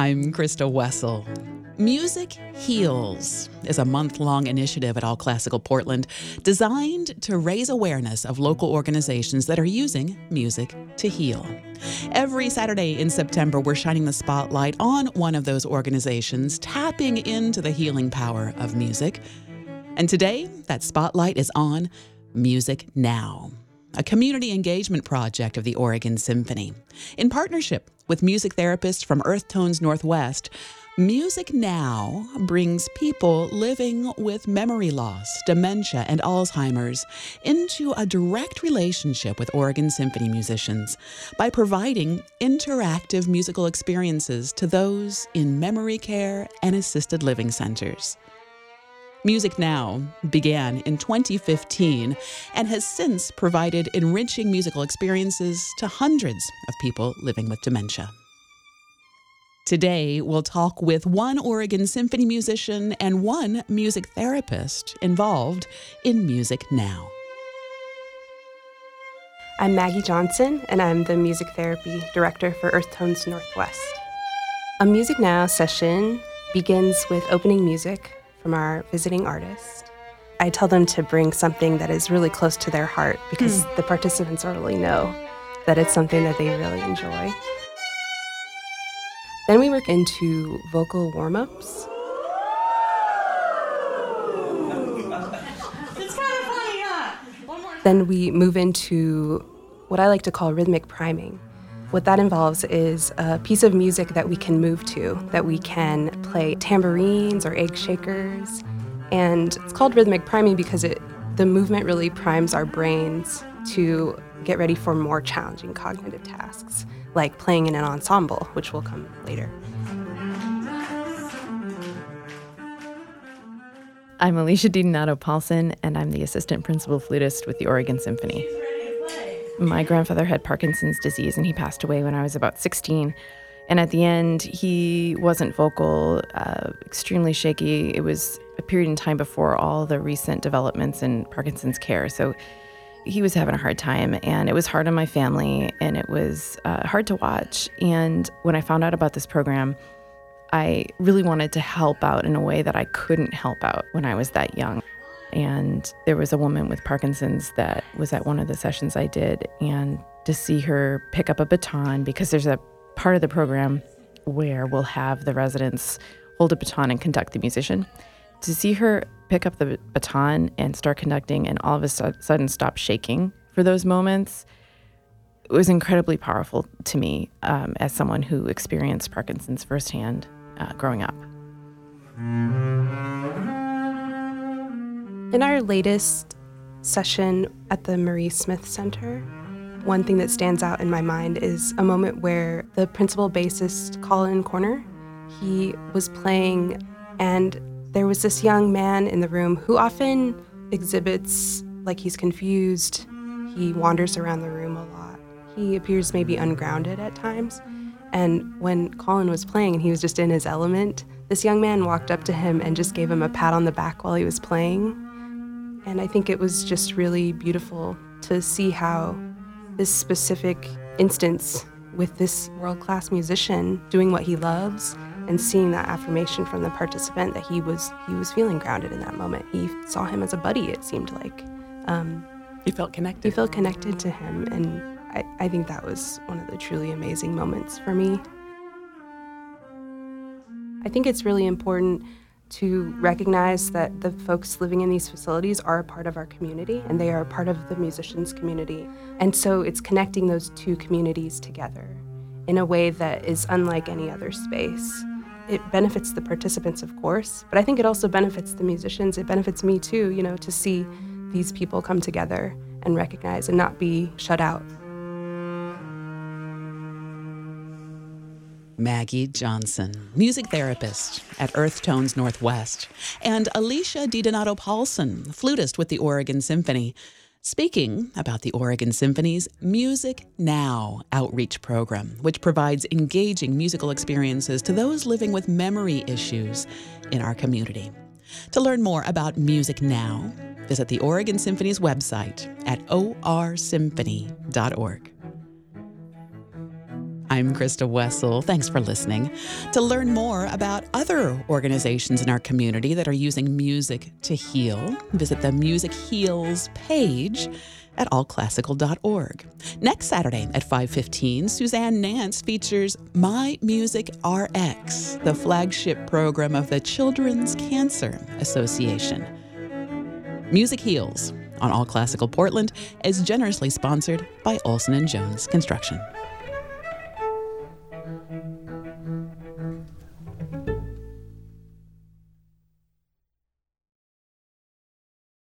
I'm Krista Wessel. Music Heals is a month long initiative at All Classical Portland designed to raise awareness of local organizations that are using music to heal. Every Saturday in September, we're shining the spotlight on one of those organizations, tapping into the healing power of music. And today, that spotlight is on Music Now a community engagement project of the Oregon Symphony. In partnership with music therapists from Earth Tones Northwest, Music Now brings people living with memory loss, dementia, and Alzheimer's into a direct relationship with Oregon Symphony musicians by providing interactive musical experiences to those in memory care and assisted living centers. Music Now began in 2015 and has since provided enriching musical experiences to hundreds of people living with dementia. Today, we'll talk with one Oregon Symphony musician and one music therapist involved in Music Now. I'm Maggie Johnson, and I'm the music therapy director for Earth Tones Northwest. A Music Now session begins with opening music from our visiting artist. I tell them to bring something that is really close to their heart because mm. the participants already know that it's something that they really enjoy. Then we work into vocal warm ups. Then we move into what I like to call rhythmic priming. What that involves is a piece of music that we can move to, that we can play tambourines or egg shakers. And it's called rhythmic priming because it the movement really primes our brains to get ready for more challenging cognitive tasks, like playing in an ensemble, which will come later. I'm Alicia DiDonato Paulson, and I'm the assistant principal flutist with the Oregon Symphony. My grandfather had Parkinson's disease and he passed away when I was about 16. And at the end, he wasn't vocal, uh, extremely shaky. It was a period in time before all the recent developments in Parkinson's care. So he was having a hard time, and it was hard on my family, and it was uh, hard to watch. And when I found out about this program, I really wanted to help out in a way that I couldn't help out when I was that young. And there was a woman with Parkinson's that was at one of the sessions I did. And to see her pick up a baton, because there's a part of the program where we'll have the residents hold a baton and conduct the musician. To see her pick up the baton and start conducting and all of a sudden stop shaking for those moments was incredibly powerful to me um, as someone who experienced Parkinson's firsthand uh, growing up. In our latest session at the Marie Smith Center, one thing that stands out in my mind is a moment where the principal bassist, Colin Corner, he was playing, and there was this young man in the room who often exhibits like he's confused. He wanders around the room a lot. He appears maybe ungrounded at times. And when Colin was playing and he was just in his element, this young man walked up to him and just gave him a pat on the back while he was playing. And I think it was just really beautiful to see how this specific instance with this world class musician doing what he loves and seeing that affirmation from the participant that he was he was feeling grounded in that moment. He saw him as a buddy. It seemed like um, he felt connected. He felt connected to him, and I, I think that was one of the truly amazing moments for me. I think it's really important to recognize that the folks living in these facilities are a part of our community and they are a part of the musicians community. And so it's connecting those two communities together in a way that is unlike any other space. It benefits the participants, of course, but I think it also benefits the musicians. It benefits me too, you know, to see these people come together and recognize and not be shut out. Maggie Johnson, music therapist at Earth Tones Northwest, and Alicia DiDonato Paulson, flutist with the Oregon Symphony, speaking about the Oregon Symphony's Music Now outreach program, which provides engaging musical experiences to those living with memory issues in our community. To learn more about Music Now, visit the Oregon Symphony's website at orsymphony.org. I'm Krista Wessel. Thanks for listening. To learn more about other organizations in our community that are using music to heal, visit the Music Heals page at allclassical.org. Next Saturday at 5:15, Suzanne Nance features My Music RX, the flagship program of the Children's Cancer Association. Music Heals on All Classical Portland is generously sponsored by Olson and Jones Construction.